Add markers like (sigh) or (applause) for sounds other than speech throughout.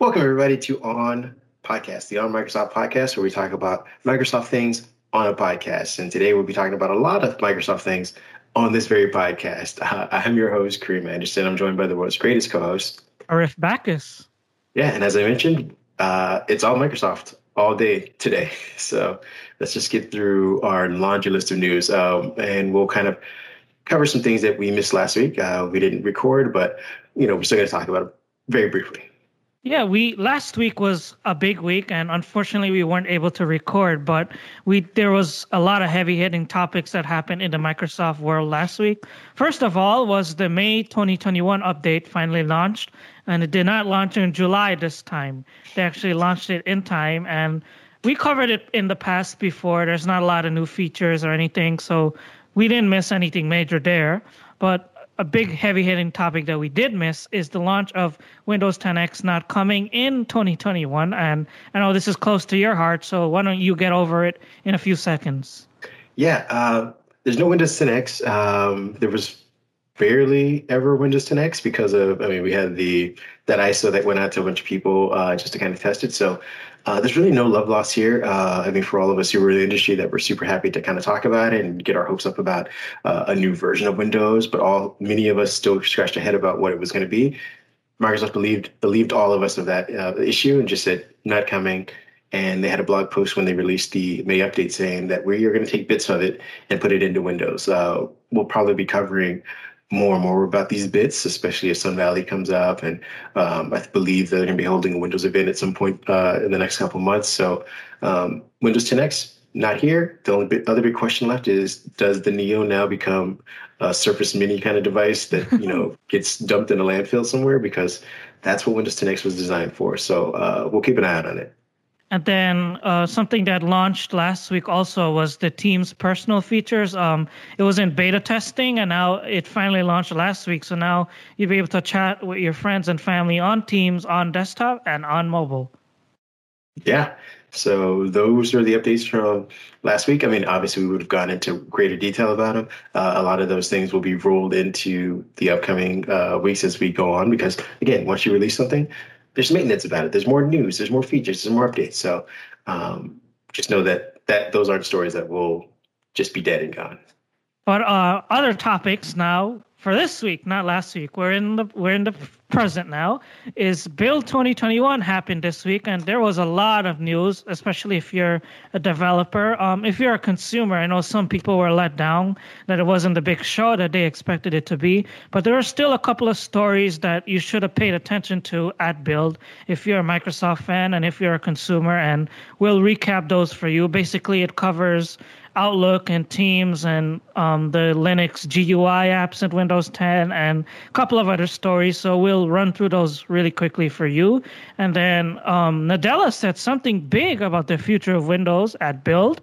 Welcome, everybody, to On Podcast, the On Microsoft podcast, where we talk about Microsoft things on a podcast. And today we'll be talking about a lot of Microsoft things on this very podcast. (laughs) Uh, I'm your host, Kareem Anderson. I'm joined by the world's greatest co host, Arif Bacchus. Yeah, and as I mentioned, uh, it's all Microsoft all day today. (laughs) So let's just get through our laundry list of news um, and we'll kind of cover some things that we missed last week. Uh, we didn't record, but you know, we're still going to talk about it very briefly. Yeah, we last week was a big week, and unfortunately, we weren't able to record. But we there was a lot of heavy hitting topics that happened in the Microsoft world last week. First of all, was the May 2021 update finally launched, and it did not launch in July this time. They actually launched it in time, and we covered it in the past before. There's not a lot of new features or anything, so we didn't miss anything major there. But a big heavy hitting topic that we did miss is the launch of Windows 10X not coming in 2021. And I know this is close to your heart, so why don't you get over it in a few seconds? Yeah, uh, there's no Windows 10X. Um, there was barely ever Windows 10X because of, I mean, we had the that ISO that went out to a bunch of people uh, just to kind of test it. So uh, there's really no love lost here. Uh, I mean, for all of us who are in the industry, that we're super happy to kind of talk about it and get our hopes up about uh, a new version of Windows. But all many of us still scratched our head about what it was going to be. Microsoft believed believed all of us of that uh, issue and just said not coming. And they had a blog post when they released the May update saying that we are going to take bits of it and put it into Windows. Uh, we'll probably be covering more and more about these bits, especially as Sun Valley comes up. And um, I believe they're going to be holding a Windows event at some point uh, in the next couple months. So um, Windows 10X, not here. The only bit, other big question left is does the Neo now become a Surface Mini kind of device that you know (laughs) gets dumped in a landfill somewhere? Because that's what Windows 10X was designed for. So uh, we'll keep an eye out on it. And then uh, something that launched last week also was the Teams personal features. Um, it was in beta testing, and now it finally launched last week. So now you'll be able to chat with your friends and family on Teams, on desktop, and on mobile. Yeah. So those are the updates from last week. I mean, obviously, we would have gone into greater detail about them. Uh, a lot of those things will be rolled into the upcoming uh, weeks as we go on, because again, once you release something, there's maintenance about it. There's more news. There's more features. There's more updates. So um, just know that that those aren't stories that will just be dead and gone. But uh, other topics now for this week, not last week. We're in the we're in the present now. Is Build 2021 happened this week, and there was a lot of news, especially if you're a developer. Um, if you're a consumer, I know some people were let down that it wasn't the big show that they expected it to be, but there are still a couple of stories that you should have paid attention to at Build if you're a Microsoft fan and if you're a consumer, and we'll recap those for you. Basically, it covers Outlook and Teams and um, the Linux GUI apps in Windows 10 and a couple of other stories. So we'll run through those really quickly for you. And then um, Nadella said something big about the future of Windows at Build.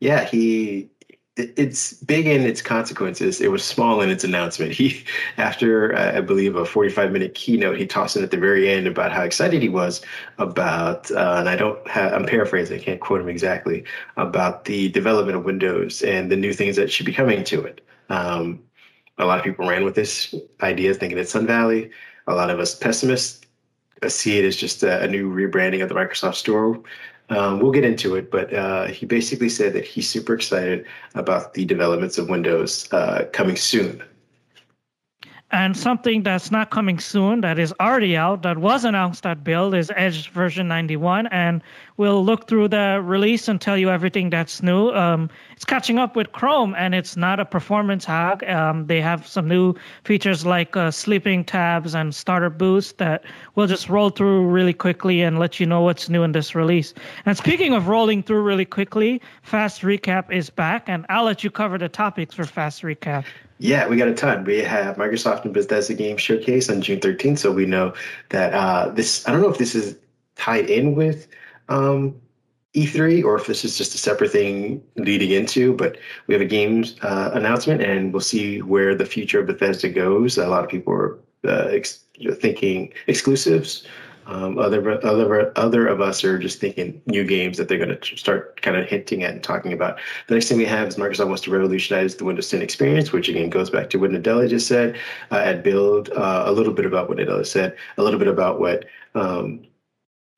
Yeah, he it's big in its consequences. It was small in its announcement. He, (laughs) after uh, I believe a 45 minute keynote, he tossed in at the very end about how excited he was about, uh, and I don't have, I'm paraphrasing, I can't quote him exactly, about the development of Windows and the new things that should be coming to it. Um, a lot of people ran with this idea, thinking it's Sun Valley. A lot of us pessimists see it as just a, a new rebranding of the Microsoft Store um, we'll get into it, but uh, he basically said that he's super excited about the developments of Windows uh, coming soon. And something that's not coming soon, that is already out, that was announced at Build, is Edge version 91. And we'll look through the release and tell you everything that's new. Um, it's catching up with Chrome, and it's not a performance hack. Um, they have some new features like uh, sleeping tabs and startup boost that we'll just roll through really quickly and let you know what's new in this release. And speaking of rolling through really quickly, Fast Recap is back, and I'll let you cover the topics for Fast Recap. Yeah, we got a ton. We have Microsoft and Bethesda Game Showcase on June 13th, so we know that uh, this. I don't know if this is tied in with um, E3 or if this is just a separate thing leading into, but we have a games uh, announcement, and we'll see where the future of Bethesda goes. A lot of people are uh, ex- thinking exclusives Um, other other other of us are just thinking new games that they're going to start kind of hinting at and talking about. The next thing we have is Microsoft wants to revolutionize the Windows 10 experience, which again goes back to what Nadella just said uh, at Build. Uh, a little bit about what Nadella said, a little bit about what um,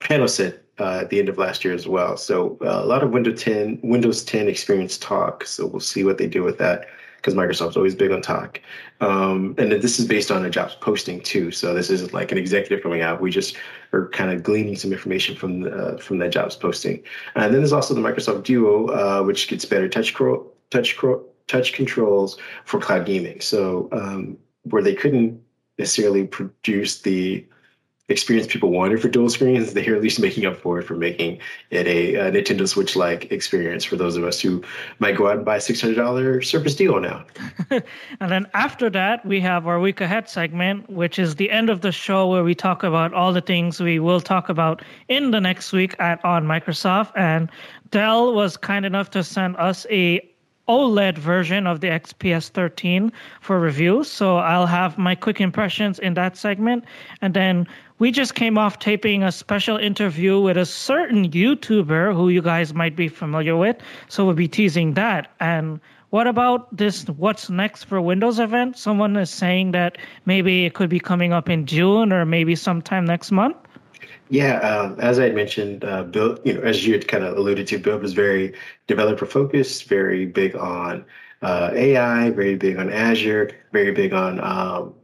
Panos said uh, at the end of last year as well. So uh, a lot of Windows 10 Windows 10 experience talk. So we'll see what they do with that because Microsoft's always big on talk. Um, and this is based on a jobs posting too. So this isn't like an executive coming out. We just are kind of gleaning some information from the, from that jobs posting. And then there's also the Microsoft Duo, uh, which gets better touch cro- touch cro- touch controls for cloud gaming. So um, where they couldn't necessarily produce the experience people wanted for dual screens, they're at least making up for it for making it a, a Nintendo Switch like experience for those of us who might go out and buy a $600 Surface Duo now. (laughs) and then after that, we have our week ahead segment, which is the end of the show where we talk about all the things we will talk about in the next week at on Microsoft. And Dell was kind enough to send us a OLED version of the XPS 13 for review. So I'll have my quick impressions in that segment. And then we just came off taping a special interview with a certain YouTuber who you guys might be familiar with. So we'll be teasing that. And what about this What's Next for Windows event? Someone is saying that maybe it could be coming up in June or maybe sometime next month. Yeah, um, as I mentioned, uh, Build, you know, as you had kind of alluded to, Build was very developer focused, very big on uh, AI, very big on Azure, very big on um,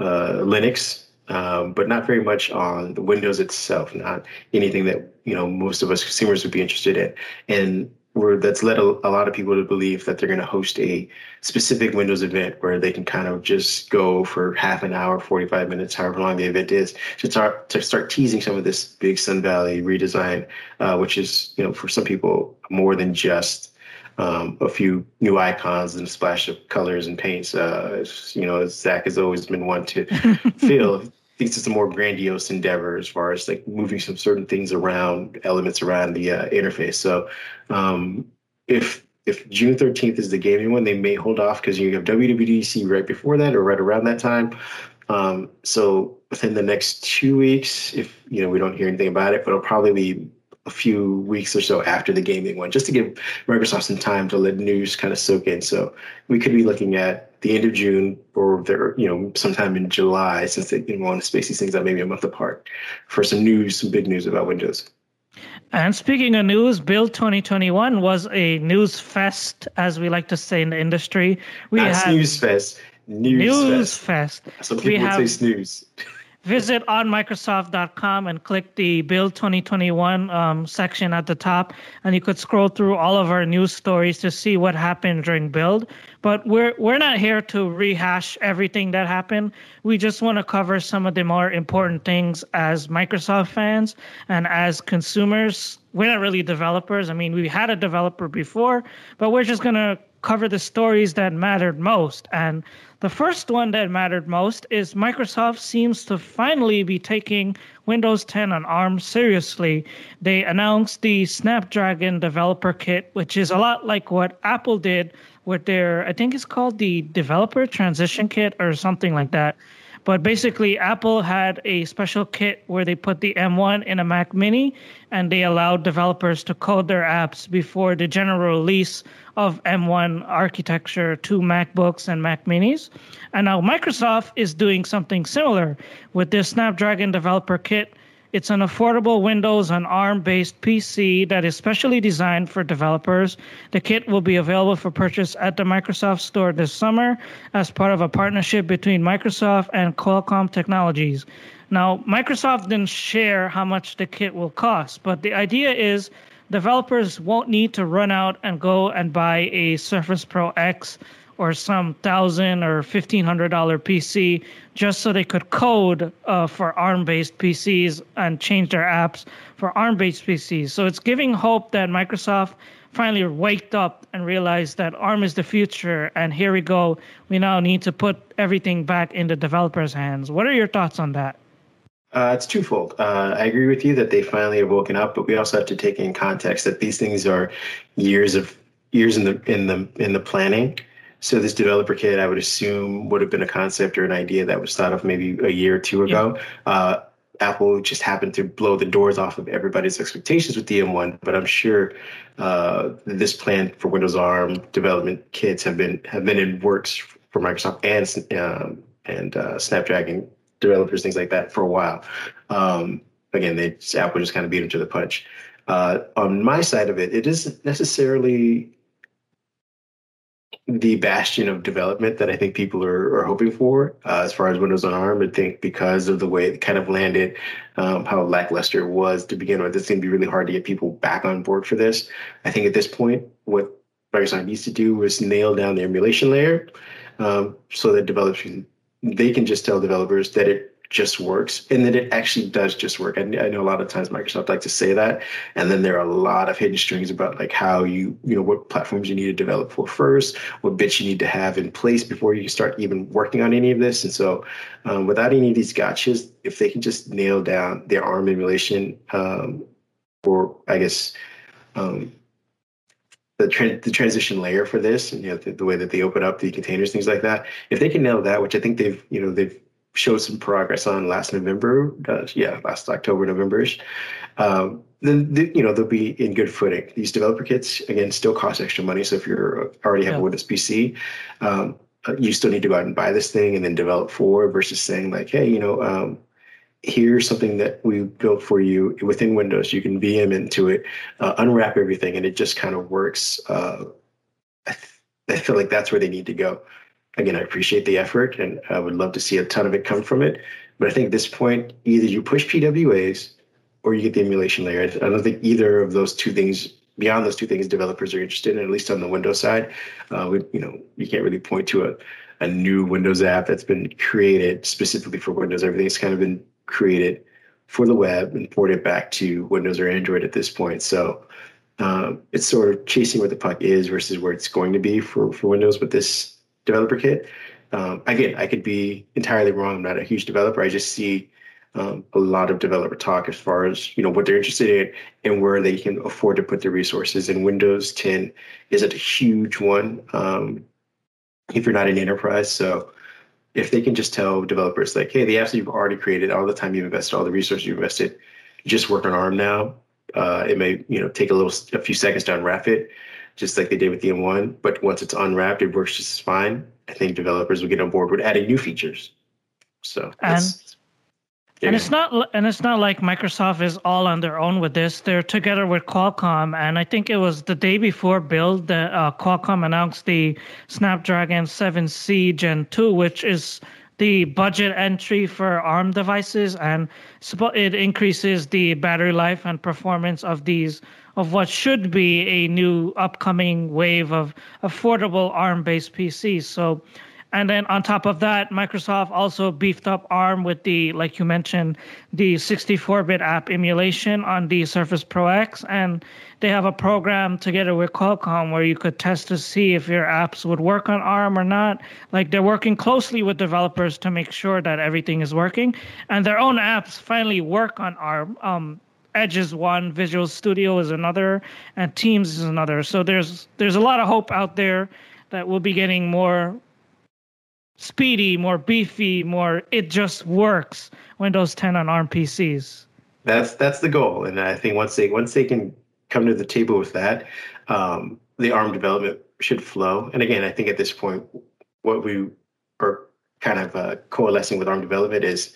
uh, Linux, um, but not very much on the Windows itself. Not anything that you know most of us consumers would be interested in. And where that's led a, a, lot of people to believe that they're going to host a specific Windows event where they can kind of just go for half an hour, 45 minutes, however long the event is, to start to start teasing some of this big Sun Valley redesign, uh, which is you know for some people more than just um, a few new icons and a splash of colors and paints. Uh, you know, Zac has always been one to (laughs) feel it's a more grandiose endeavor as far as like moving some certain things around, elements around the uh, interface. So um, if if June 13th is the gaming one, they may hold off because you have WWDC right before that or right around that time. Um, so within the next two weeks, if you know we don't hear anything about it, but it'll probably be a few weeks or so after the gaming one, just to give Microsoft some time to let news kind of soak in. So we could be looking at the end of June or there, you know, sometime in July, since they you know, want to space these things out maybe a month apart for some news, some big news about Windows. And speaking of news, Build 2021 was a news fest, as we like to say in the industry. We Not had news fest. News, news fest. fest. Some people we would have, say snooze. Visit onmicrosoft.com and click the Build 2021 um, section at the top, and you could scroll through all of our news stories to see what happened during Build. But we're we're not here to rehash everything that happened. We just want to cover some of the more important things as Microsoft fans and as consumers. We're not really developers. I mean, we had a developer before, but we're just gonna cover the stories that mattered most. And the first one that mattered most is Microsoft seems to finally be taking Windows 10 on ARM seriously. They announced the Snapdragon Developer Kit, which is a lot like what Apple did with their, I think it's called the Developer Transition Kit or something like that. But basically, Apple had a special kit where they put the M1 in a Mac Mini and they allowed developers to code their apps before the general release of M1 architecture to MacBooks and Mac Minis. And now Microsoft is doing something similar with this Snapdragon Developer Kit it's an affordable Windows and ARM based PC that is specially designed for developers. The kit will be available for purchase at the Microsoft Store this summer as part of a partnership between Microsoft and Qualcomm Technologies. Now, Microsoft didn't share how much the kit will cost, but the idea is developers won't need to run out and go and buy a Surface Pro X or some thousand or fifteen hundred dollar PC just so they could code uh, for ARM based PCs and change their apps for ARM based PCs. So it's giving hope that Microsoft finally waked up and realized that ARM is the future. And here we go. We now need to put everything back in the developers' hands. What are your thoughts on that? Uh, it's twofold. Uh, I agree with you that they finally have woken up, but we also have to take in context that these things are years of years in the in the in the planning. So this developer kit, I would assume, would have been a concept or an idea that was thought of maybe a year or two ago. Yeah. Uh, Apple just happened to blow the doors off of everybody's expectations with the M1, but I'm sure uh, this plan for Windows ARM development kits have been have been in works for Microsoft and um, and uh, Snapdragon developers, things like that, for a while. Um, again, they Apple just kind of beat them to the punch. Uh, on my side of it, it isn't necessarily the bastion of development that I think people are, are hoping for uh, as far as Windows on ARM. I think because of the way it kind of landed, um, how lackluster it was to begin with, it's going to be really hard to get people back on board for this. I think at this point, what Microsoft needs to do is nail down the emulation layer um, so that developers they can just tell developers that it just works and that it actually does just work. I, I know a lot of times Microsoft like to say that, and then there are a lot of hidden strings about like how you, you know, what platforms you need to develop for first, what bits you need to have in place before you start even working on any of this. And so, um, without any of these gotchas, if they can just nail down their ARM emulation, um, or I guess um, the, tra- the transition layer for this, and you know, the, the way that they open up the containers, things like that. If they can nail that, which I think they've, you know, they've showed some progress on last November. Uh, yeah, last October, Novemberish. Um, then the, you know they'll be in good footing. These developer kits again still cost extra money. So if you're already have yeah. a Windows PC, um, uh, you still need to go out and buy this thing and then develop for versus saying like, hey, you know, um, here's something that we built for you within Windows. You can VM into it, uh, unwrap everything, and it just kind of works. Uh, I, th- I feel like that's where they need to go again, I appreciate the effort and I would love to see a ton of it come from it. But I think at this point, either you push PWAs or you get the emulation layer. I don't think either of those two things, beyond those two things, developers are interested in, at least on the Windows side. Uh, we, you know, you can't really point to a, a new Windows app that's been created specifically for Windows. Everything's kind of been created for the web and ported back to Windows or Android at this point. So um, it's sort of chasing where the puck is versus where it's going to be for, for Windows But this developer kit. Um, again, I could be entirely wrong. I'm not a huge developer. I just see um, a lot of developer talk as far as you know what they're interested in and where they can afford to put their resources. And Windows 10 isn't a huge one um, if you're not an enterprise. So if they can just tell developers like, hey, the apps that you've already created, all the time you've invested, all the resources you've invested, just work on ARM now. Uh, it may you know take a little a few seconds to unwrap it just like they did with the M1. But once it's unwrapped, it works just fine. I think developers will get on board with adding new features. So and and it's not and it's not like Microsoft is all on their own with this. They're together with Qualcomm, and I think it was the day before build that uh, Qualcomm announced the Snapdragon 7C Gen 2, which is the budget entry for ARM devices, and it increases the battery life and performance of these of what should be a new upcoming wave of affordable ARM based PCs. So, and then on top of that, Microsoft also beefed up ARM with the, like you mentioned, the 64 bit app emulation on the Surface Pro X. And they have a program together with Qualcomm where you could test to see if your apps would work on ARM or not. Like they're working closely with developers to make sure that everything is working. And their own apps finally work on ARM. Um, Edge is one, Visual Studio is another, and Teams is another. So there's there's a lot of hope out there that we'll be getting more speedy, more beefy, more it just works Windows 10 on ARM PCs. That's that's the goal, and I think once they once they can come to the table with that, um, the ARM development should flow. And again, I think at this point, what we are kind of uh, coalescing with ARM development is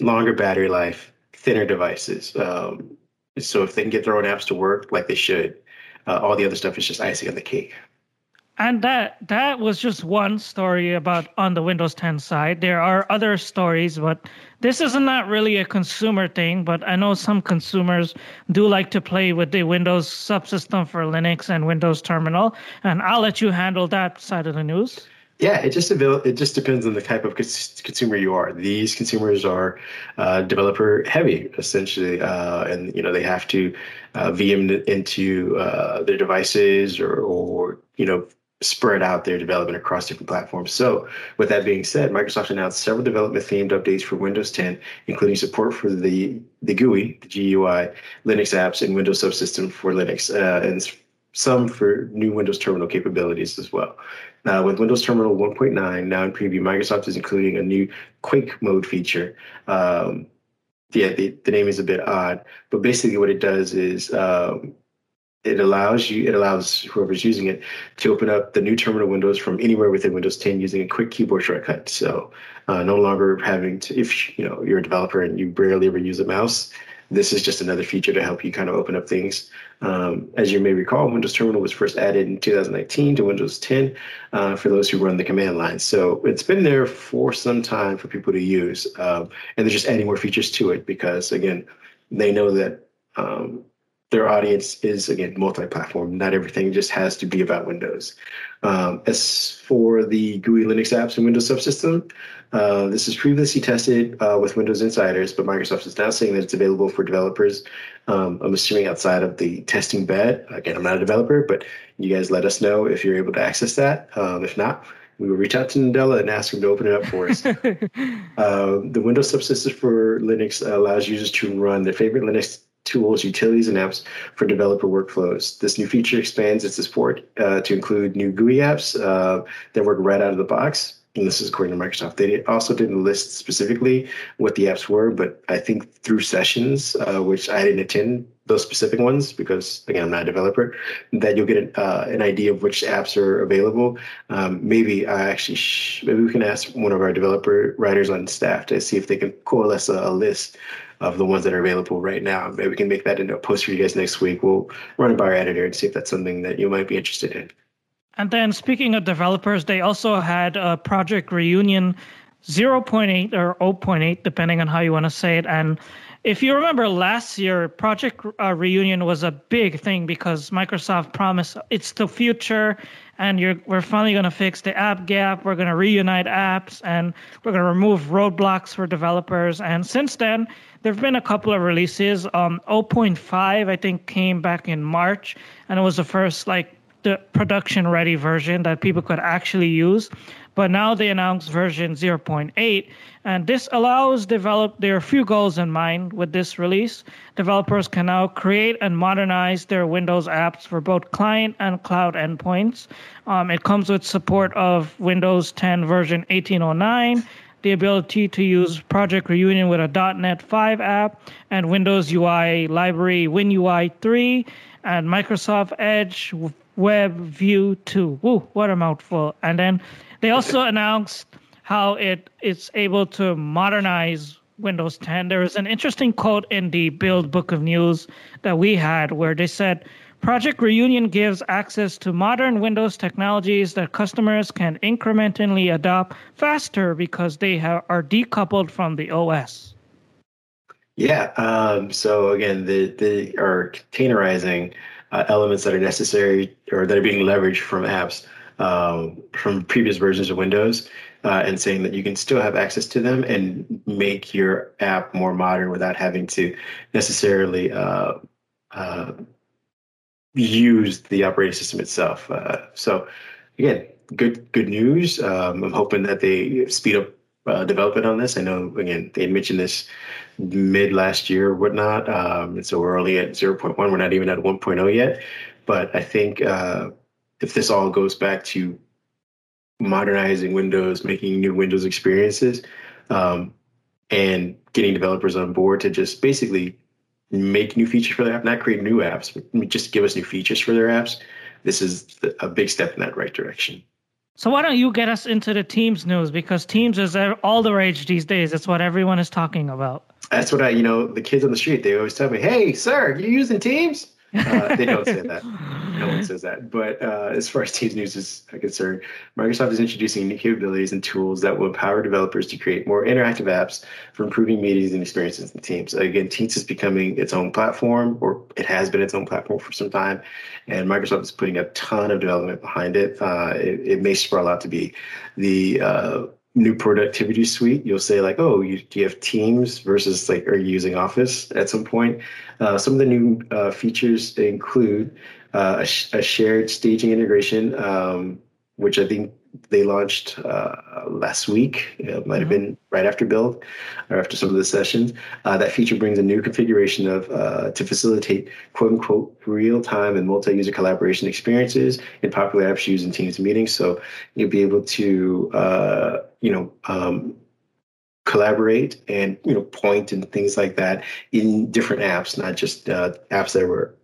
longer battery life, thinner devices. Um, so if they can get their own apps to work like they should, uh, all the other stuff is just icing on the cake. And that that was just one story about on the Windows 10 side. There are other stories, but this is not really a consumer thing. But I know some consumers do like to play with the Windows subsystem for Linux and Windows Terminal. And I'll let you handle that side of the news. Yeah, it just it just depends on the type of consumer you are. These consumers are uh, developer heavy, essentially, uh, and you know they have to uh, VM into uh, their devices or, or you know spread out their development across different platforms. So, with that being said, Microsoft announced several development themed updates for Windows 10, including support for the the GUI, the GUI, Linux apps, and Windows subsystem for Linux, uh, and some for new Windows Terminal capabilities as well. Now, with Windows Terminal 1.9 now in preview, Microsoft is including a new Quake mode feature. Um, yeah, the, the name is a bit odd, but basically what it does is um, it allows you, it allows whoever's using it to open up the new terminal windows from anywhere within Windows 10 using a quick keyboard shortcut. So uh, no longer having to, if you know you're a developer and you barely ever use a mouse, this is just another feature to help you kind of open up things. Um, as you may recall, Windows Terminal was first added in 2019 to Windows 10 uh, for those who run the command line. So it's been there for some time for people to use, um, and they're just adding more features to it because, again, they know that um, their audience is again multi-platform. Not everything just has to be about Windows. Um, as for the GUI Linux apps and Windows subsystem, uh, this is previously tested uh, with Windows Insiders, but Microsoft is now saying that it's available for developers. Um, I'm assuming outside of the testing bed. Again, I'm not a developer, but you guys let us know if you're able to access that. Um, if not, we will reach out to Nadella and ask him to open it up for us. (laughs) uh, the Windows subsystem for Linux allows users to run their favorite Linux tools, utilities, and apps for developer workflows. This new feature expands its support uh, to include new GUI apps uh, that work right out of the box. And this is according to Microsoft. They also didn't list specifically what the apps were, but I think through sessions, uh, which I didn't attend those specific ones because again I'm not a developer, that you'll get an, uh, an idea of which apps are available. Um, maybe I actually sh- maybe we can ask one of our developer writers on staff to see if they can coalesce a, a list of the ones that are available right now. Maybe we can make that into a post for you guys next week. We'll run it by our editor and see if that's something that you might be interested in. And then speaking of developers, they also had a project reunion 0.8 or 0.8, depending on how you want to say it. And if you remember last year, Project uh, Reunion was a big thing because Microsoft promised it's the future and we're finally going to fix the app gap. We're going to reunite apps and we're going to remove roadblocks for developers. And since then, there have been a couple of releases. Um, 0.5, I think, came back in March, and it was the first like the production ready version that people could actually use. But now they announced version 0.8, and this allows develop. There are a few goals in mind with this release. Developers can now create and modernize their Windows apps for both client and cloud endpoints. Um, it comes with support of Windows 10 version 1809 the ability to use Project Reunion with a .NET 5 app and Windows UI library WinUI 3 and Microsoft Edge Web View 2. Woo, what a mouthful. And then they also announced how it is able to modernize Windows 10. There is an interesting quote in the Build Book of News that we had where they said, Project Reunion gives access to modern Windows technologies that customers can incrementally adopt faster because they are decoupled from the OS. Yeah. Um, so again, the the are containerizing uh, elements that are necessary or that are being leveraged from apps um, from previous versions of Windows, uh, and saying that you can still have access to them and make your app more modern without having to necessarily uh, uh use the operating system itself. Uh, so again, good good news. Um, I'm hoping that they speed up uh, development on this. I know again they mentioned this mid last year or whatnot, um, and so we're only at 0.1. We're not even at 1.0 yet. But I think uh, if this all goes back to modernizing Windows, making new Windows experiences, um, and getting developers on board to just basically make new features for their app, not create new apps, but just give us new features for their apps. This is a big step in that right direction. So why don't you get us into the Teams news because Teams is all the rage these days. It's what everyone is talking about. That's what I, you know, the kids on the street they always tell me, "Hey, sir, you using Teams?" Uh, they don't say that. (laughs) No one (laughs) says that. But uh, as far as Teams News is concerned, Microsoft is introducing new capabilities and tools that will empower developers to create more interactive apps for improving meetings and experiences in Teams. Again, Teams is becoming its own platform, or it has been its own platform for some time, and Microsoft is putting a ton of development behind it. Uh, it, it, may sprawl out to be the uh, new productivity suite, you'll say like, oh, you, do you have Teams versus like, are you using Office at some point? Uh, some of the new uh, features include uh, a, sh- a, shared staging integration, um, which I think they launched uh, last week. It might have mm-hmm. been right after build or after some of the sessions. Uh, that feature brings a new configuration of uh, to facilitate quote unquote real time and multi user collaboration experiences in popular apps used in Teams meetings. So you'll be able to uh, you know um, collaborate and you know point and things like that in different apps, not just uh, apps that were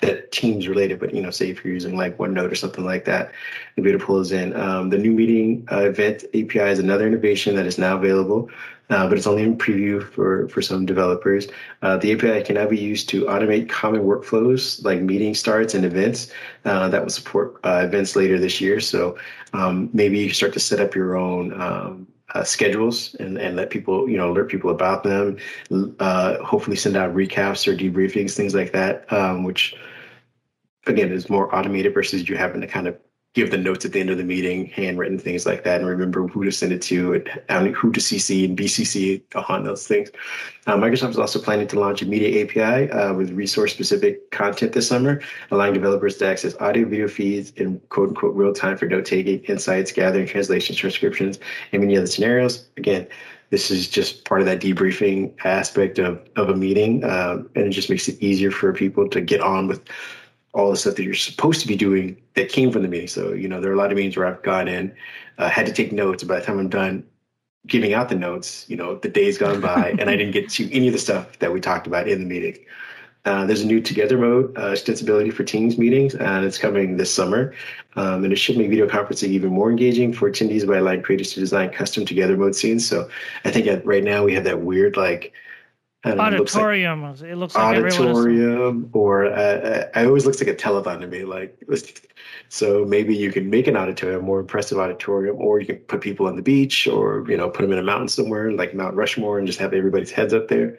that teams related, but you know, say if you're using like OneNote or something like that, you'll be able to pull those in. Um, the new meeting uh, event API is another innovation that is now available, uh, but it's only in preview for for some developers. Uh, the API can now be used to automate common workflows like meeting starts and events uh, that will support uh, events later this year. So um, maybe you start to set up your own. Um, uh, schedules and, and let people, you know, alert people about them. Uh, hopefully, send out recaps or debriefings, things like that, um, which again is more automated versus you having to kind of give the notes at the end of the meeting, handwritten things like that, and remember who to send it to and who to CC and BCC on those things. Uh, Microsoft is also planning to launch a media API uh, with resource-specific content this summer, allowing developers to access audio, video feeds in quote-unquote real time for note-taking, insights, gathering, translations, transcriptions, and many other scenarios. Again, this is just part of that debriefing aspect of, of a meeting, um, and it just makes it easier for people to get on with all the stuff that you're supposed to be doing that came from the meeting. So, you know, there are a lot of meetings where I've gone in, uh, had to take notes. By the time I'm done giving out the notes, you know, the day's gone (laughs) by and I didn't get to any of the stuff that we talked about in the meeting. Uh, there's a new Together mode uh, extensibility for Teams meetings, and it's coming this summer. Um, and it should make video conferencing even more engaging for attendees by allowing creators to design custom Together mode scenes. So I think right now we have that weird like auditorium. It looks like, it looks like auditorium, or uh, it always looks like a telethon to me. Like, (laughs) so maybe you can make an auditorium, more impressive auditorium, or you can put people on the beach, or you know, put them in a mountain somewhere like Mount Rushmore, and just have everybody's heads up there.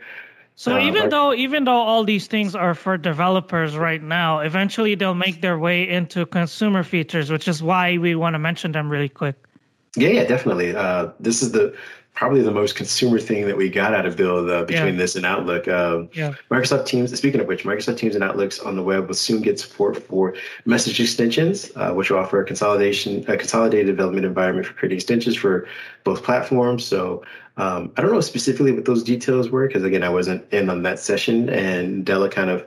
So uh, even though even though all these things are for developers right now, eventually they'll make their way into consumer features, which is why we want to mention them really quick. Yeah, yeah, definitely. Uh, this is the probably the most consumer thing that we got out of Build uh, between yeah. this and Outlook. Um, yeah. Microsoft Teams, speaking of which, Microsoft Teams and Outlooks on the web will soon get support for message extensions, uh, which will offer a consolidation, a consolidated development environment for creating extensions for both platforms. So um, I don't know specifically what those details were because again, I wasn't in on that session, Nadella kind of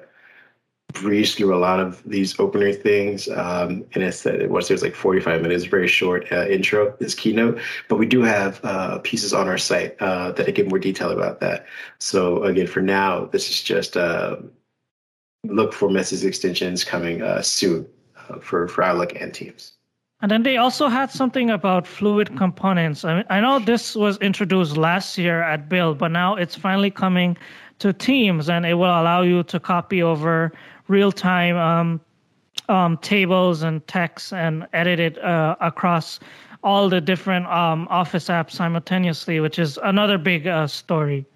breezed through a lot of these opener things. Um, and it's it was there's like 45 minutes, very short uh, intro, this keynote. But we do have uh, pieces on our site uh, that give more detail about that. So again, for now, this is just uh, look for message extensions coming uh, soon uh, for for Outlook and Teams. And then they also had something about fluid components. I, mean, I know this was introduced last year at Build, but now it's finally coming to Teams, and it will allow you to copy over real time um, um, tables and text and edit it uh, across all the different um, Office apps simultaneously, which is another big uh, story.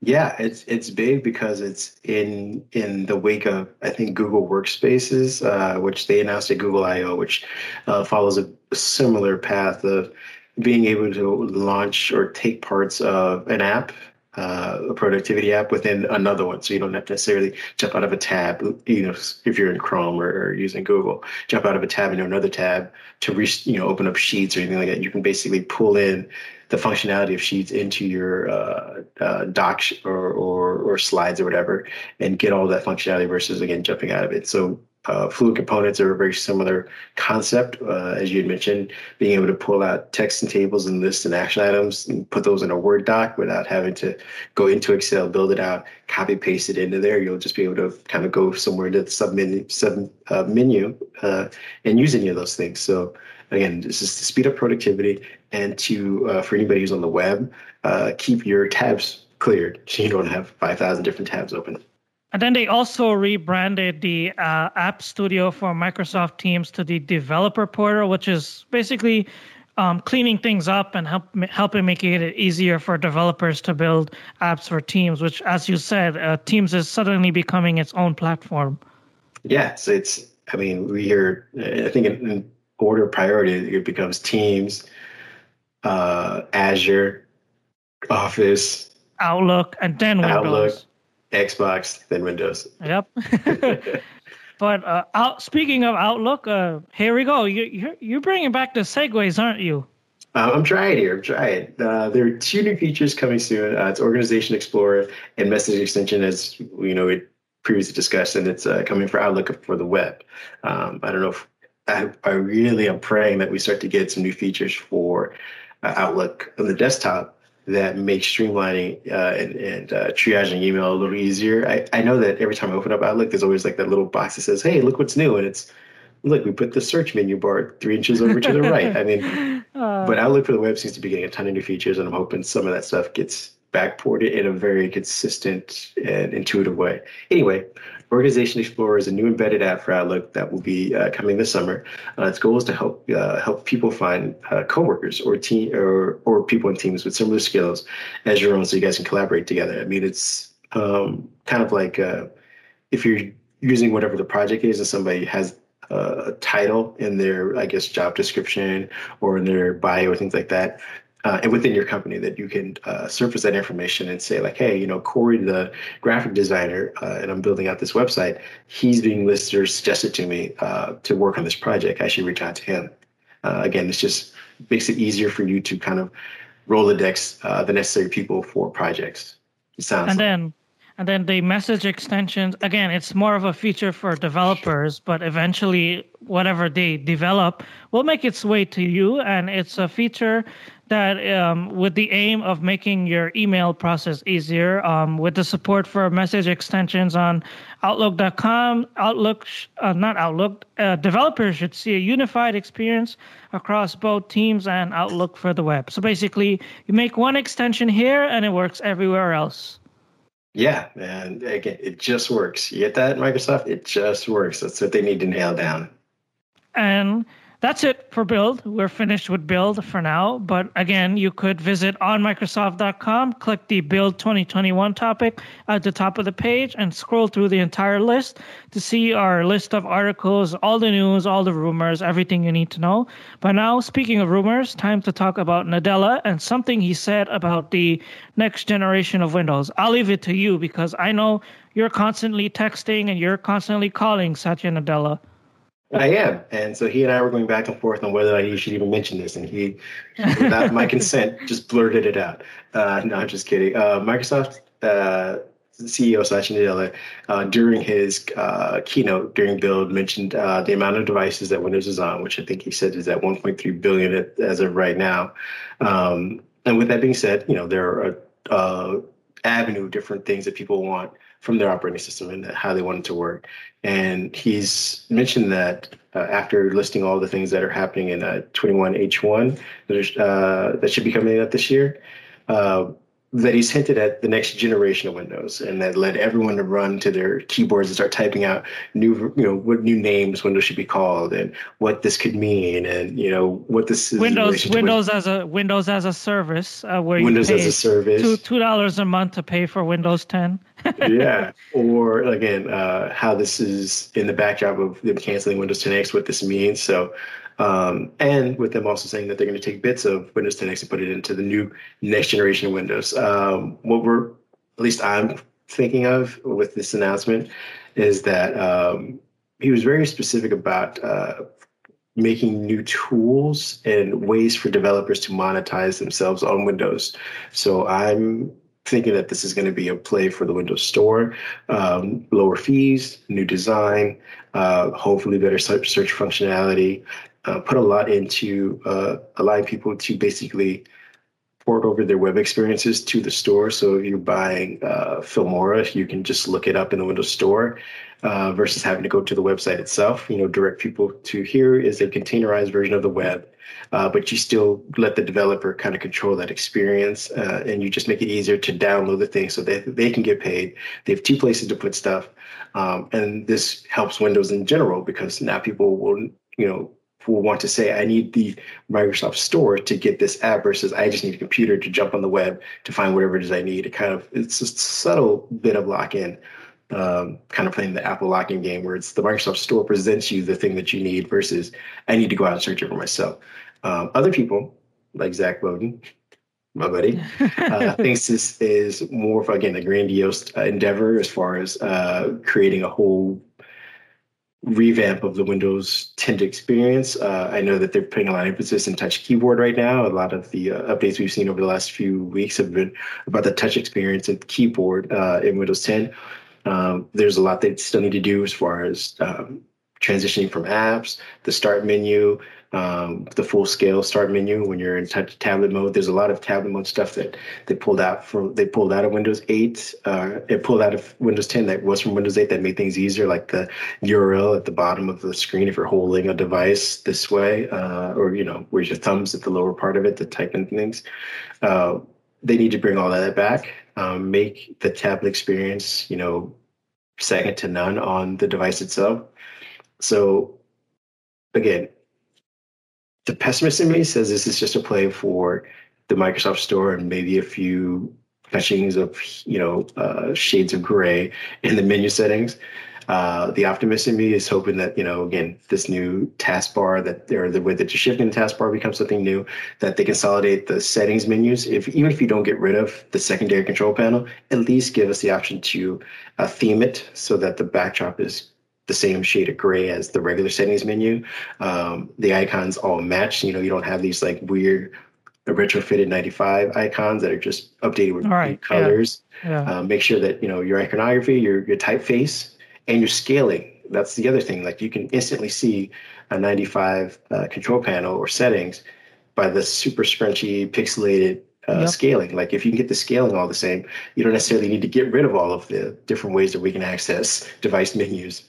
Yeah, it's it's big because it's in in the wake of I think Google Workspaces, uh, which they announced at Google I/O, which uh, follows a similar path of being able to launch or take parts of an app uh, a productivity app within another one. So you don't have to necessarily jump out of a tab, you know, if you're in Chrome or, or using Google, jump out of a tab into another tab to re- you know open up Sheets or anything like that. You can basically pull in the functionality of Sheets into your uh, uh, docs or, or or slides or whatever, and get all that functionality versus again jumping out of it. So uh, fluid components are a very similar concept, uh, as you had mentioned, being able to pull out text and tables and lists and action items and put those in a Word doc without having to go into Excel, build it out, copy paste it into there. You'll just be able to kind of go somewhere to the sub menu, sub, uh, menu uh, and use any of those things. So again, this is to speed up productivity and to uh, for anybody who's on the web, uh, keep your tabs cleared so (laughs) you don't have 5,000 different tabs open. And then they also rebranded the uh, App Studio for Microsoft Teams to the Developer Portal, which is basically um, cleaning things up and help, helping making it easier for developers to build apps for Teams. Which, as you said, uh, Teams is suddenly becoming its own platform. Yes, it's. I mean, we hear, I think in, in order of priority, it becomes Teams, uh, Azure, Office, Outlook, and then Windows. Xbox, then Windows. Yep. (laughs) but uh, out, speaking of Outlook, uh, here we go. You, you're, you're bringing back the segues, aren't you? Uh, I'm trying here. I'm trying. Uh, there are two new features coming soon. Uh, it's Organization Explorer and Message Extension, as you know we previously discussed, and it's uh, coming for Outlook for the web. Um, I don't know if I, I, really am praying that we start to get some new features for uh, Outlook on the desktop that make streamlining uh, and, and uh, triaging email a little easier. I, I know that every time I open up Outlook, there's always like that little box that says, "Hey, look what's new," and it's look, we put the search menu bar three inches over to the right. I mean, (laughs) uh, but Outlook for the web seems to be getting a ton of new features, and I'm hoping some of that stuff gets backported in a very consistent and intuitive way. Anyway, Organization Explorer is a new embedded app for Outlook that will be uh, coming this summer. Uh, its goal is to help uh, help people find uh, coworkers or team or or people in teams with similar skills as your own, so you guys can collaborate together. I mean, it's um, kind of like uh, if you're using whatever the project is, and somebody has a title in their, I guess, job description or in their bio or things like that uh, and within your company that you can uh, surface that information and say like, hey, you know, Corey, the graphic designer, uh, and I'm building out this website. He's being listed or suggested to me uh, to work on this project. I should reach out to him. Uh, again, this just makes it easier for you to kind of Rolodex, uh, the necessary people for projects. It sounds. And like. then and then the message extensions, again, it's more of a feature for developers, but eventually, whatever they develop will make its way to you. And it's a feature that, um, with the aim of making your email process easier, um, with the support for message extensions on Outlook.com, Outlook, uh, not Outlook, uh, developers should see a unified experience across both Teams and Outlook for the web. So basically, you make one extension here and it works everywhere else. Yeah, man. Again, it just works. You get that, Microsoft? It just works. That's what they need to nail down. And that's it for build. We're finished with build for now. But again, you could visit onmicrosoft.com, click the build 2021 topic at the top of the page, and scroll through the entire list to see our list of articles, all the news, all the rumors, everything you need to know. But now, speaking of rumors, time to talk about Nadella and something he said about the next generation of Windows. I'll leave it to you because I know you're constantly texting and you're constantly calling Satya Nadella. I am. And so he and I were going back and forth on whether he should even mention this. And he, without my (laughs) consent, just blurted it out. Uh, no, I'm just kidding. Uh, Microsoft uh, CEO Satya Nadella, uh, during his uh, keynote during Build, mentioned uh, the amount of devices that Windows is on, which I think he said is at 1.3 billion as of right now. Um, and with that being said, you know, there are a avenue of different things that people want from their operating system and how they want it to work. And he's mentioned that uh, after listing all the things that are happening in uh, 21H1 that, uh, that should be coming out this year, uh, that he's hinted at the next generation of Windows, and that led everyone to run to their keyboards and start typing out new, you know, what new names Windows should be called, and what this could mean, and you know what this is. Windows Windows as a Windows as a service, uh, where Windows you pay as a service, two two dollars a month to pay for Windows 10. (laughs) yeah, or again, uh, how this is in the backdrop of them canceling Windows 10X, what this means. So um, and with them also saying that they're going to take bits of Windows 10X and put it into the new next generation of Windows. Um, what we're, at least I'm thinking of with this announcement, is that um, he was very specific about uh, making new tools and ways for developers to monetize themselves on Windows. So I'm thinking that this is going to be a play for the Windows Store, um, lower fees, new design, uh, hopefully better search functionality, uh, put a lot into uh, allowing people to basically port over their web experiences to the store. So if you're buying uh, Filmora, you can just look it up in the Windows Store uh, versus having to go to the website itself. You know, direct people to here is a containerized version of the web, uh, but you still let the developer kind of control that experience, uh, and you just make it easier to download the thing so that they can get paid. They have two places to put stuff, um, and this helps Windows in general because now people will, you know, will want to say, I need the Microsoft Store to get this app versus I just need a computer to jump on the web to find whatever it is I need. It kind of it's a subtle bit of lock in, um, kind of playing the Apple lock-in game where it's the Microsoft Store presents you the thing that you need versus I need to go out and search it for myself. Um, other people like Zac Bowden, my buddy, uh, (laughs) thinks this is more of again a grandiose uh, endeavor as far as uh, creating a whole revamp of the Windows 10 experience. Uh, I know that they're putting a lot of emphasis in touch keyboard right now. A lot of the uh, updates we've seen over the last few weeks have been about the touch experience and keyboard uh, in Windows 10. Um, there's a lot they still need to do as far as um, transitioning from apps, the start menu, um, the full scale start menu when you're in touch tablet mode. There's a lot of tablet mode stuff that they pulled out from they pulled out of Windows 8. Uh, it pulled out of Windows 10 that was from Windows 8 that made things easier, like the URL at the bottom of the screen if you're holding a device this way, uh, or you know, where's your thumbs at the lower part of it to type in things. Uh, they need to bring all that back, um, make the tablet experience, you know, second to none on the device itself. So again, the pessimist in me says this is just a play for the Microsoft Store and maybe a few touchings of you know uh, shades of gray in the menu settings. Uh, the optimist in me is hoping that you know again this new taskbar that or the way that you're shifting the taskbar becomes something new that they consolidate the settings menus. If even if you don't get rid of the secondary control panel, at least give us the option to uh, theme it so that the backdrop is the same shade of gray as the regular settings menu. Um, the icons all match. You know, you don't have these like weird retrofitted 95 icons that are just updated with right, colors. Yeah. Yeah. Um, make sure that you know your iconography, your your typeface, and your scaling. That's the other thing. Like you can instantly see a 95 uh, control panel or settings by the super scrunchy pixelated uh, yep. scaling. Like if you can get the scaling all the same, you don't necessarily need to get rid of all of the different ways that we can access device menus.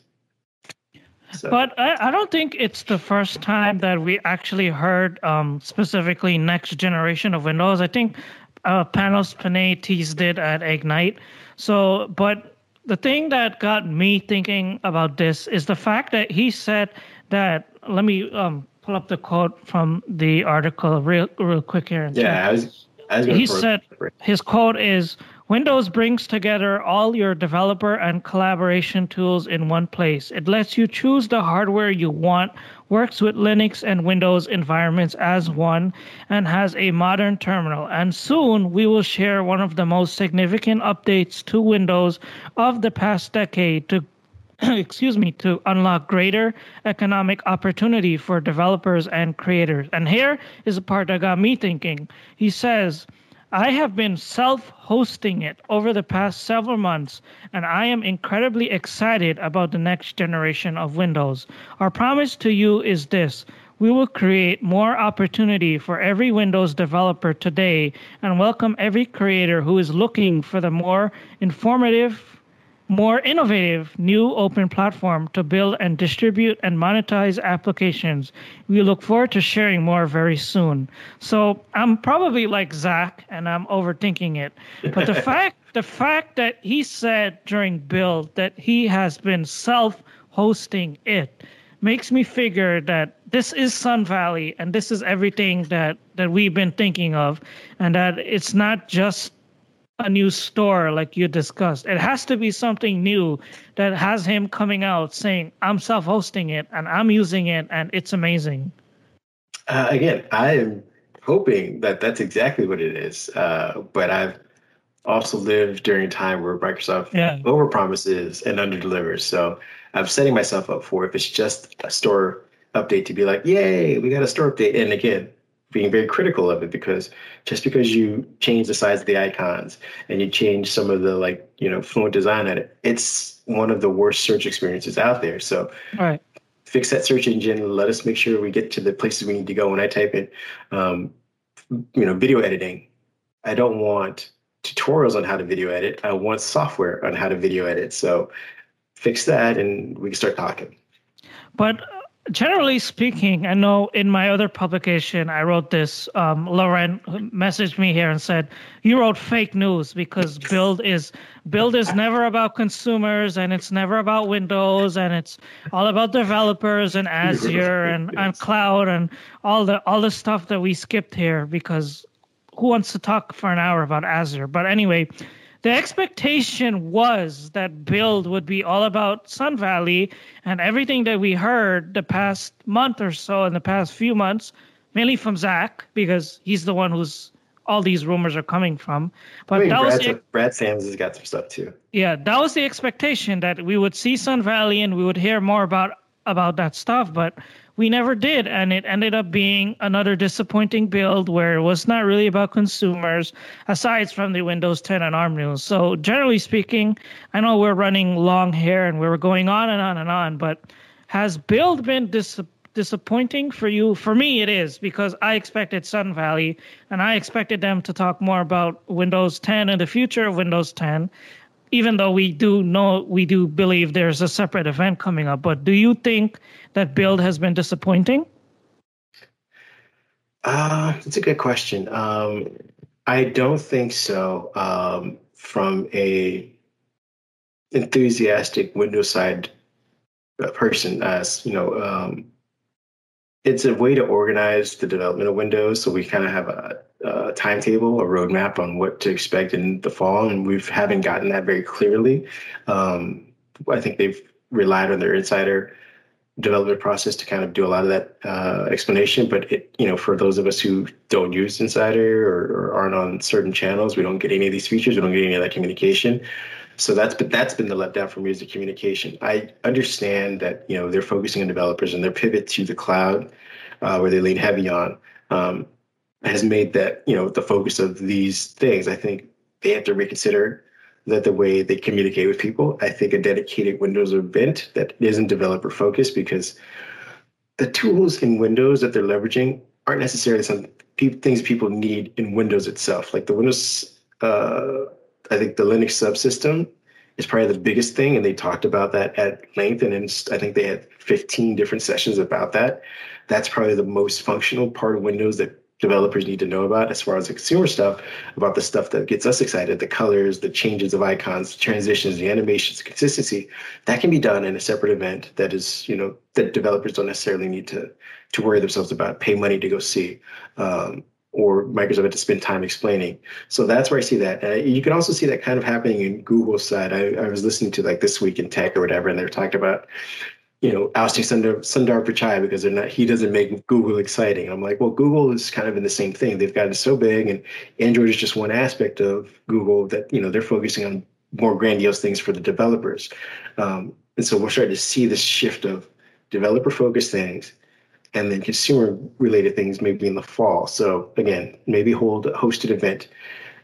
So. But I, I, don't think it's the first time that we actually heard um, specifically next generation of Windows. I think uh, Panos Panay teased it at Ignite. So, but the thing that got me thinking about this is the fact that he said that. Let me um, pull up the quote from the article real, real quick here. Yeah, I was. I was he said his quote is Windows brings together all your developer and collaboration tools in one place. It lets you choose the hardware you want, works with Linux and Windows environments as one, and has a modern terminal. And soon we will share one of the most significant updates to Windows of the past decade to (clears throat) excuse me, to unlock greater economic opportunity for developers and creators. And here is the part that got me thinking. He says, I have been self hosting it over the past several months, and I am incredibly excited about the next generation of Windows. Our promise to you is this we will create more opportunity for every Windows developer today and welcome every creator who is looking for the more informative, more innovative new open platform to build and distribute and monetize applications. We look forward to sharing more very soon. So I'm probably like Zac and I'm overthinking it. But the (laughs) fact the fact that he said during build that he has been self-hosting it makes me figure that this is Sun Valley and this is everything that that we've been thinking of and that it's not just a new store like you discussed. It has to be something new that has him coming out saying, I'm self hosting it and I'm using it and it's amazing. Uh, again, I am hoping that that's exactly what it is. Uh, but I've also lived during a time where Microsoft yeah. over promises and underdelivers. So I'm setting myself up for if it's just a store update to be like, yay, we got a store update. And again, being very critical of it because just because you change the size of the icons and you change some of the like you know fluent design at it it's one of the worst search experiences out there. So right. fix that search engine. Let us make sure we get to the places we need to go. When i type in um, you know video editing i don't want tutorials on how to video edit. I want software on how to video edit. So fix that and we can start talking. But generally speaking, I know in my other publication, I wrote this. Um, Lauren messaged me here and said, "You wrote fake news because build is build is never about consumers and it's never about Windows and it's all about developers and Azure (laughs) and, and cloud and all the all the stuff that we skipped here because who wants to talk for an hour about Azure? But anyway." The expectation was that build would be all about Sun Valley and everything that we heard the past month or so in the past few months, mainly from Zac, because he's the one who's all these rumors are coming from. But I mean, that Brad, was the, Brad Sams has got some stuff too. Yeah, that was the expectation that we would see Sun Valley and we would hear more about about that stuff. But we never did. And it ended up being another disappointing build where it was not really about consumers, aside from the Windows 10 and ARM news. So, generally speaking, I know we're running long here and we were going on and on and on, but Has build been dis- disappointing for you? For me, it is because I expected Sun Valley and I expected them to talk more about Windows 10 and the future of Windows 10 even though we do know we do believe there's a separate event coming up but do you think that build has been disappointing uh, it's a good question um, i don't think so um, from a enthusiastic windows side person as you know um, it's a way to organize the development of Windows. So we kind of have a, a, timetable, a roadmap on what to expect in the fall, and we haven't gotten that very clearly. Um, I think they've relied on their insider development process to kind of do a lot of that uh, explanation. But it, you know, for those of us who don't use Insider or, or, aren't on certain channels, we don't get any of these features. We don't get any of that communication. So that's been that's been the letdown for me is the communication. I understand that you know they're focusing on developers and their pivot to the cloud, uh, where they lean heavy on, um, has made that you know the focus of these things. I think they have to reconsider that the way they communicate with people. I think a dedicated Windows event that isn't developer focused because the tools in Windows that they're leveraging aren't necessarily some pe- things people need in Windows itself. Like the Windows uh, I think the Linux subsystem is probably the biggest thing, and they talked about that at length. And I think they had 15 different sessions about that. That's probably the most functional part of Windows that developers need to know about as far as the consumer stuff, about the stuff that gets us excited, the colors, the changes of icons, the transitions, the animations, the consistency. That can be done in a separate event that is, you know, that developers don't necessarily need to to worry themselves about, pay money to go see. Um, or Microsoft had to spend time explaining. So that's where I see that. Uh, you can also see that kind of happening in Google's side. I, I, was listening to like This Week in Tech or whatever, and they were talking about, you know, ousting Sundar, Sundar Pichai because they're not, he doesn't make Google exciting. I'm like, well, Google is kind of in the same thing. They've gotten so big, and Android is just one aspect of Google that, you know, they're focusing on more grandiose things for the developers. Um, and so we're starting to see this shift of developer focused things and then consumer related things maybe in the fall. So again, maybe hold a hosted event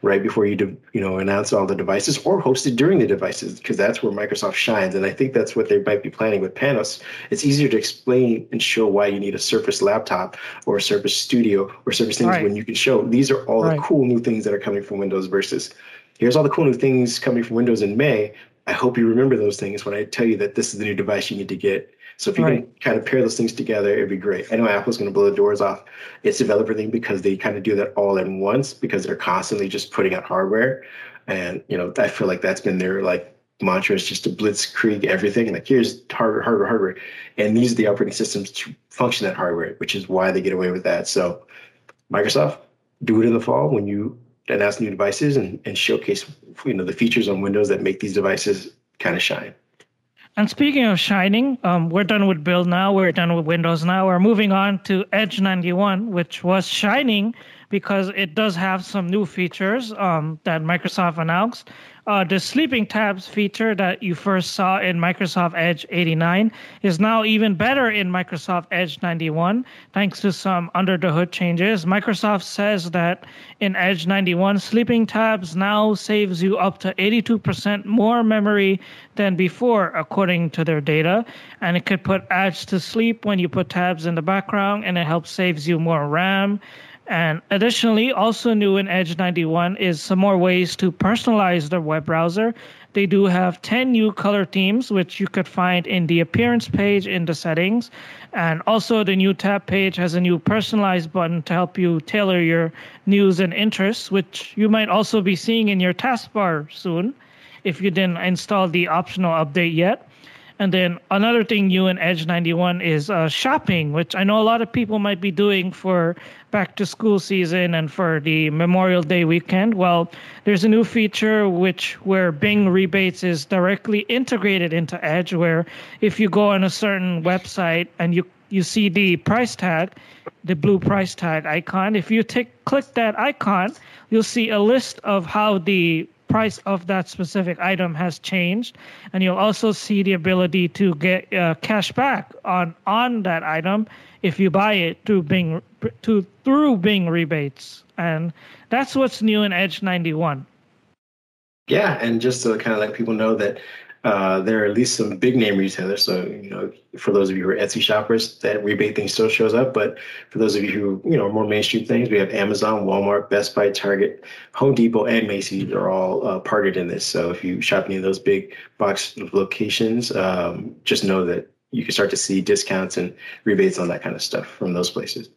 right before you de- you know announce all the devices or host it during the devices because that's where Microsoft shines and I think that's what they might be planning with Panos. It's easier to explain and show why you need a Surface laptop or a Surface Studio or Surface things right. when you can show these are all right. the cool new things that are coming from Windows versus here's all the cool new things coming from Windows in May. I hope you remember those things when I tell you that this is the new device you need to get so if you right. can kind of pair those things together, it'd be great. I know Apple's going to blow the doors off its developer thing because they kind of do that all in once because they're constantly just putting out hardware. And, you know, I feel like that's been their like mantra is just to blitzkrieg everything. And like, here's hardware, hardware, hardware. And these are the operating systems to function that hardware, which is why they get away with that. So Microsoft, do it in the fall when you announce new devices and, and showcase, you know, the features on Windows that make these devices kind of shine. And speaking of shining, um, we're done with build now. We're done with Windows now. We're moving on to Edge 91, which was shining because it does have some new features um, that Microsoft announced. Uh, the sleeping tabs feature that you first saw in Microsoft Edge 89 is now even better in Microsoft Edge 91 thanks to some under the hood changes. Microsoft says that in Edge 91, sleeping tabs now saves you up to 82% more memory than before, according to their data. And it could put Edge to sleep when you put tabs in the background, and it helps saves you more RAM. And additionally, also new in Edge 91 is some more ways to personalize the web browser. They do have 10 new color themes, which you could find in the appearance page in the settings. And also, the new tab page has a new personalized button to help you tailor your news and interests, which you might also be seeing in your taskbar soon if you didn't install the optional update yet. And then another thing new in Edge 91 is uh, shopping, which I know a lot of people might be doing for back to school season and for the Memorial Day weekend. Well, there's a new feature which where Bing rebates is directly integrated into Edge, where if you go on a certain website and you you see the price tag, the blue price tag icon. If you take click that icon, you'll see a list of how the price of that specific item has changed, and you'll also see the ability to get uh, cash back on on that item if you buy it through Bing to through Bing rebates, and that's what's new in Edge 91. Yeah, and just to kind of let people know that uh, there are at least some big name retailers. So, you know, for those of you who are Etsy shoppers, that rebate thing still shows up. But for those of you who, you know, more mainstream things, we have Amazon, Walmart, Best Buy, Target, Home Depot, and Macy's are all uh, parted in this. So if you shop any of those big box locations, um, just know that you can start to see discounts and rebates on that kind of stuff from those places.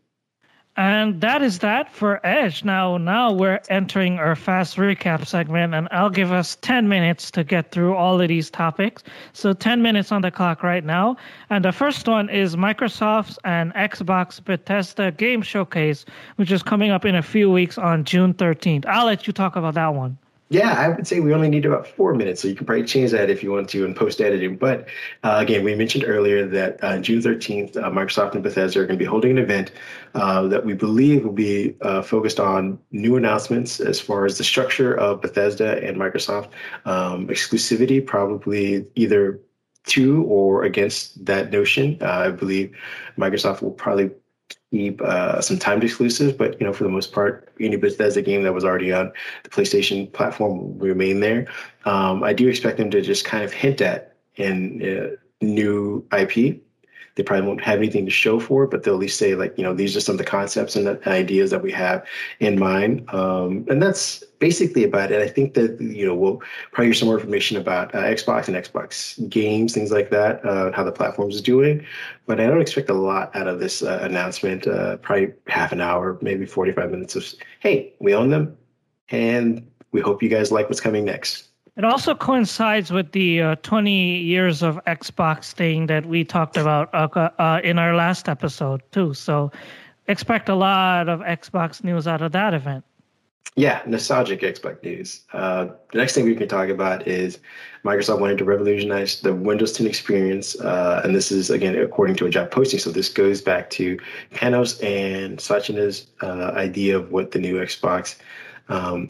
And that is that for Edge. Now, now we're entering our fast recap segment, and I'll give us 10 minutes to get through all of these topics. So 10 minutes on the clock right now. And the first one is Microsoft's and Xbox Bethesda Game Showcase, which is coming up in a few weeks on June 13th. I'll let you talk about that one. Yeah, I would say we only need about four minutes, so you can probably change that if you want to in post editing. But uh, again, we mentioned earlier that uh, June 13th, uh, Microsoft and Bethesda are going to be holding an event uh, that we believe will be uh, focused on new announcements as far as the structure of Bethesda and Microsoft um, exclusivity, probably either to or against that notion. Uh, I believe Microsoft will probably keep uh, some timed exclusives, but you know, for the most part, any Bethesda game that was already on the PlayStation platform will remain there. Um, I do expect them to just kind of hint at in uh, new IP they probably won't have anything to show for it, but they'll at least say like, you know, these are some of the concepts and the ideas that we have in mind. Um, and that's basically about it. I think that you know we'll probably hear some more information about uh, Xbox and Xbox games, things like that, uh, how the platform is doing. But I don't expect a lot out of this uh, announcement. Uh, probably half an hour, maybe forty-five minutes of, hey, we own them, and we hope you guys like what's coming next. It also coincides with the uh, 20 years of Xbox thing that we talked about uh, uh, in our last episode, too. So expect a lot of Xbox news out of that event. Yeah, nostalgic Xbox news. Uh, the next thing we can talk about is Microsoft wanted to revolutionize the Windows 10 experience. Uh, and this is, again, according to a job posting. So this goes back to Panos and Satya's uh, idea of what the new Xbox um,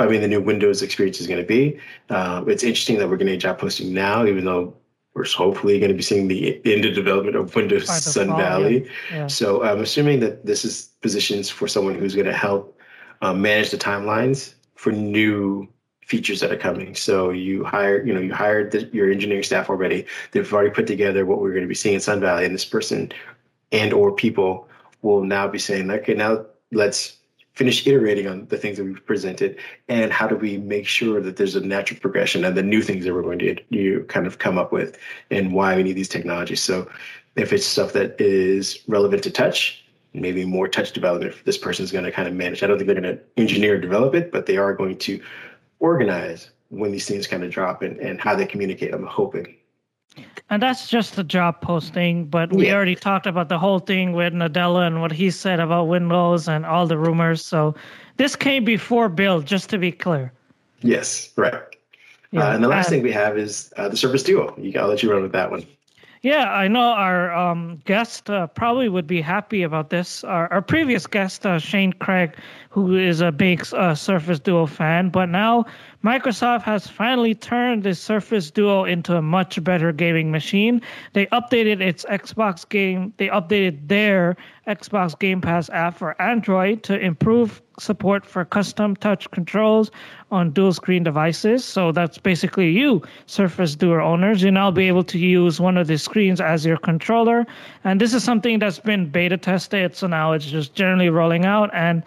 I mean, the new Windows experience is going to be. Uh, it's interesting that we're getting a job posting now, even though we're hopefully going to be seeing the end of development of Windows Sun fall, Valley. Yeah. Yeah. So I'm assuming that this is positions for someone who's going to help um, manage the timelines for new features that are coming. So you hire, you know, you hired the, your engineering staff already. They've already put together what we're going to be seeing in Sun Valley, and this person and or people will now be saying, okay, now let's finish iterating on the things that we've presented and how do we make sure that there's a natural progression and the new things that we're going to you kind of come up with and why we need these technologies. So if it's stuff that is relevant to touch maybe more touch development this person is going to kind of manage. I don't think they're going to engineer or develop it but they are going to organize when these things kind of drop and, and how they communicate i'm hoping and that's just the job posting, but we yeah. already talked about the whole thing with Nadella and what he said about Windows and all the rumors. So this came before Build, just to be clear. Yes, right. Yeah, uh, and the last thing we have is uh, the Surface Duo. You, I'll let you run with that one. Yeah, I know our um, guest uh, probably would be happy about this. Our, our previous guest, uh, Shane Craig, who is a big uh, Surface Duo fan, but now Microsoft has finally turned the Surface Duo into a much better gaming machine. They updated its Xbox game, they updated their Xbox Game Pass app for Android to improve support for custom touch controls on dual screen devices. So that's basically you, Surface Duo owners. You now be able to use one of the screens as your controller. And this is something that's been beta tested. So now it's just generally rolling out. And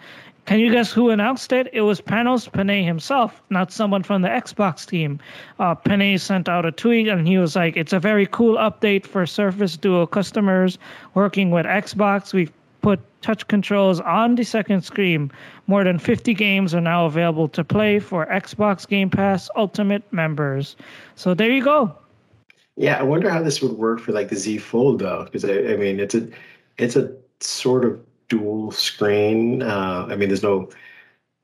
can you guess who announced it? It was Panos Panay himself, not someone from the Xbox team. Uh, Panay sent out a tweet and he was like, It's a very cool update for Surface Duo customers working with Xbox. We've put touch controls on the second screen. More than 50 games are now available to play for Xbox Game Pass Ultimate members. So there you go. Yeah, I wonder how this would work for like the Z Fold though, because I, I mean it's a it's a sort of dual screen. Uh, I mean, there's no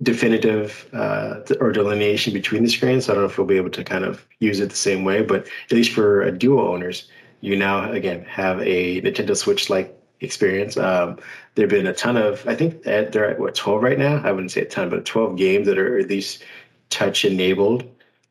definitive uh, or delineation between the screens. So I don't know if we'll be able to kind of use it the same way, but at least for a duo owners, you now again have a Nintendo Switch like experience. Um, there have been a ton of, I think they're at what 12 right now. I wouldn't say a ton, but 12 games that are at least touch enabled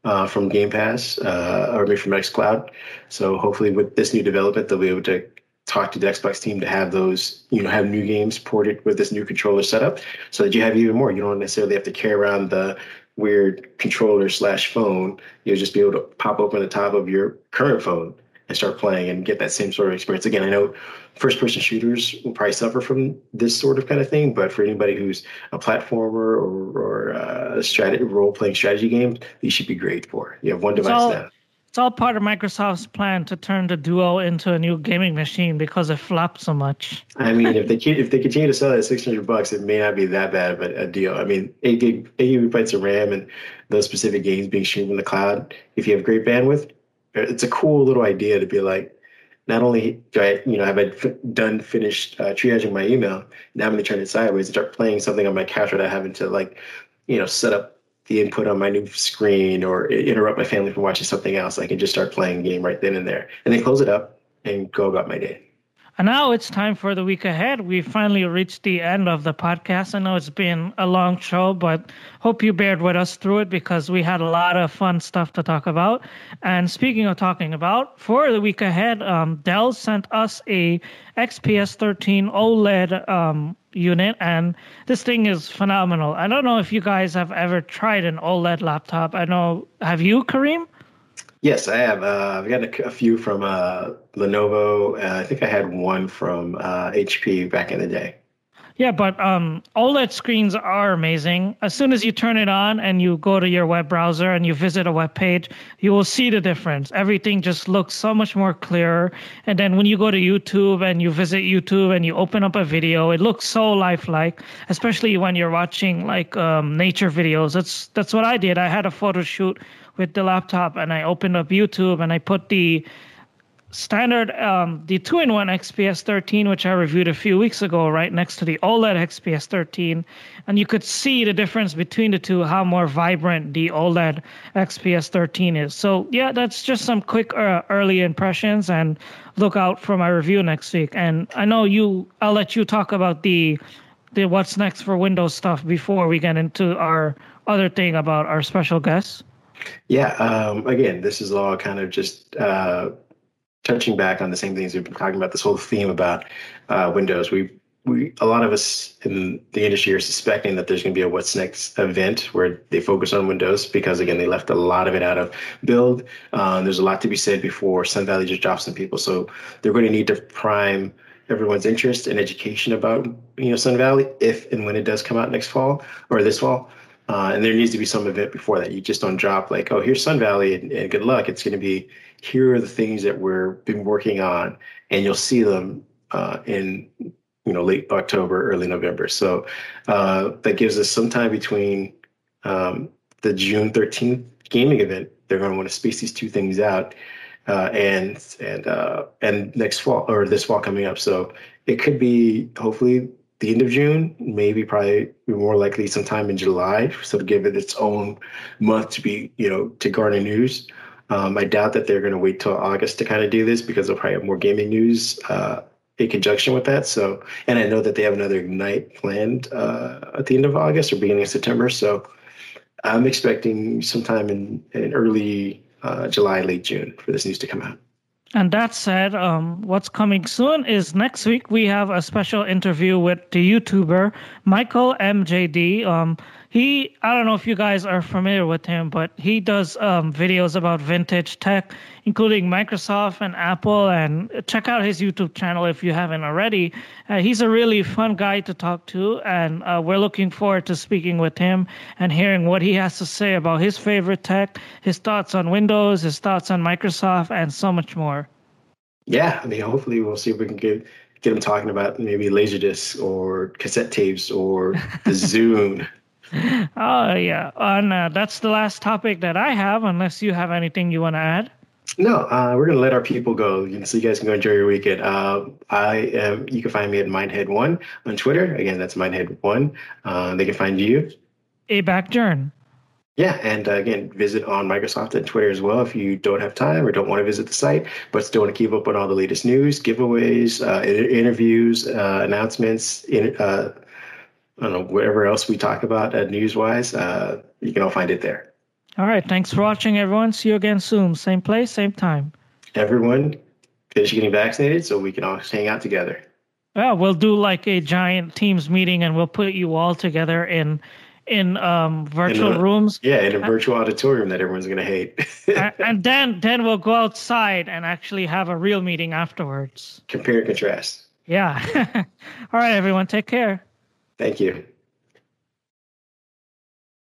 uh, from Game Pass uh, or maybe from XCloud. So hopefully, with this new development, they'll be able to talk to the Xbox team to have those, you know, have new games ported with this new controller setup so that you have even more. You don't necessarily have to carry around the weird controller slash phone, you'll just be able to pop open the top of your current phone and start playing and get that same sort of experience. Again, I know first person shooters will probably suffer from this sort of kind of thing, but for anybody who's a platformer or, or uh, a strategy role playing strategy game, these should be great for. You have one device all, now. It's all part of Microsoft's plan to turn the Duo into a new gaming machine because it flopped so much. I mean, if they if they continue to sell it at six hundred bucks, it may not be that bad of a, a deal. I mean, eight gig eight gigabytes of RAM and those specific games being streamed in the cloud. If you have great bandwidth, it's a cool little idea to be like, not only do I, you know, have I done finished uh, triaging my email, now I'm going to turn it sideways and start playing something on my couch without having to like, you know, set up the input on my new screen or interrupt my family from watching something else. I can just start playing game right then and there, and then close it up and go about my day. And now it's time for the week ahead. We finally reached the end of the podcast. I know it's been a long show, but hope you bared with us through it because we had a lot of fun stuff to talk about. And speaking of talking about, for the week ahead, um, Dell sent us a XPS 13 OLED um, unit, and this thing is phenomenal. I don't know if you guys have ever tried an OLED laptop. I know, have you, Kareem? Yes, I have. Uh, I've got a, a few from uh, Lenovo. Uh, I think I had one from HP uh, back in the day. Yeah, but um, OLED screens are amazing. As soon as you turn it on and you go to your web browser and you visit a web page, you will see the difference. Everything just looks so much more clear. And then when you go to YouTube and you visit YouTube and you open up a video, it looks so lifelike. Especially when you're watching like um, nature videos. That's that's what I did. I had a photo shoot with the laptop and I opened up YouTube and I put the standard um, the two-in-one XPS 13, which I reviewed a few weeks ago, right next to the OLED XPS 13, and you could see the difference between the two, how more vibrant the OLED XPS 13 is. So yeah, that's just some quick uh, early impressions, and look out for my review next week. And I know you, I'll let you talk about the the what's next for Windows stuff before we get into our other thing about our special guests. Yeah. Um, again, this is all kind of just uh, touching back on the same things we've been talking about. This whole theme about uh, Windows. We we a lot of us in the industry are suspecting that there's going to be a what's next event where they focus on Windows because again they left a lot of it out of build. Um, there's a lot to be said before Sun Valley just drops some people, so they're going to need to prime everyone's interest and education about you know Sun Valley if and when it does come out next fall or this fall. Uh, and there needs to be some event before that. You just don't drop like, oh, here's Sun Valley and, and good luck. It's going to be here are the things that we're been working on, and you'll see them uh, in you know late October, early November. So uh, that gives us some time between um, the June 13th gaming event. They're going to want to space these two things out, uh, and and uh, and next fall or this fall coming up. So it could be hopefully the end of June, maybe probably more likely sometime in July. So to give it its own month to be, you know, to garner news. Um, I doubt that they're going to wait till August to kind of do this because they'll probably have more gaming news uh, in conjunction with that. So, and I know that they have another Ignite planned uh, at the end of August or beginning of September. So, I'm expecting sometime in, in early uh, July, late June for this news to come out. And that said, um, what's coming soon is next week we have a special interview with the YouTuber Michael MJD. Um, he i don't know if you guys are familiar with him but he does um, videos about vintage tech including microsoft and apple. And check out his youtube channel if you haven't already. Uh, he's a really fun guy to talk to. And uh, we're looking forward to speaking with him and hearing what he has to say about his favorite tech his thoughts on windows his thoughts on microsoft and so much more. Yeah i mean hopefully we'll see if we can get get him talking about maybe laserdiscs or cassette tapes or the (laughs) Zune oh yeah, and uh, that's the last topic that I have. Unless you have anything you want to add. No, uh, we're gonna let our people go, so you guys can go enjoy your weekend. Uh, I am. You can find me at Mindhead One on Twitter. Again, that's Mindhead One. Uh, they can find you. A back journey. Yeah, and uh, again, visit on Microsoft and Twitter as well if you don't have time or don't want to visit the site, but still want to keep up on all the latest news, giveaways, uh, interviews, uh, announcements, in, uh, I don't know, whatever else we talk about uh, newswise, uh, you can all find it there. All right. Thanks for watching, everyone. See you again soon. Same place, same time. Everyone, finish getting vaccinated so we can all hang out together. Yeah, we'll do like a giant teams meeting and we'll put you all together in in um, virtual In a- rooms. Yeah, in a virtual auditorium that everyone's gonna hate. (laughs) And then then we'll go outside and actually have a real meeting afterwards. Compare and contrast. Yeah. (laughs) All right, everyone. Take care. Thank you.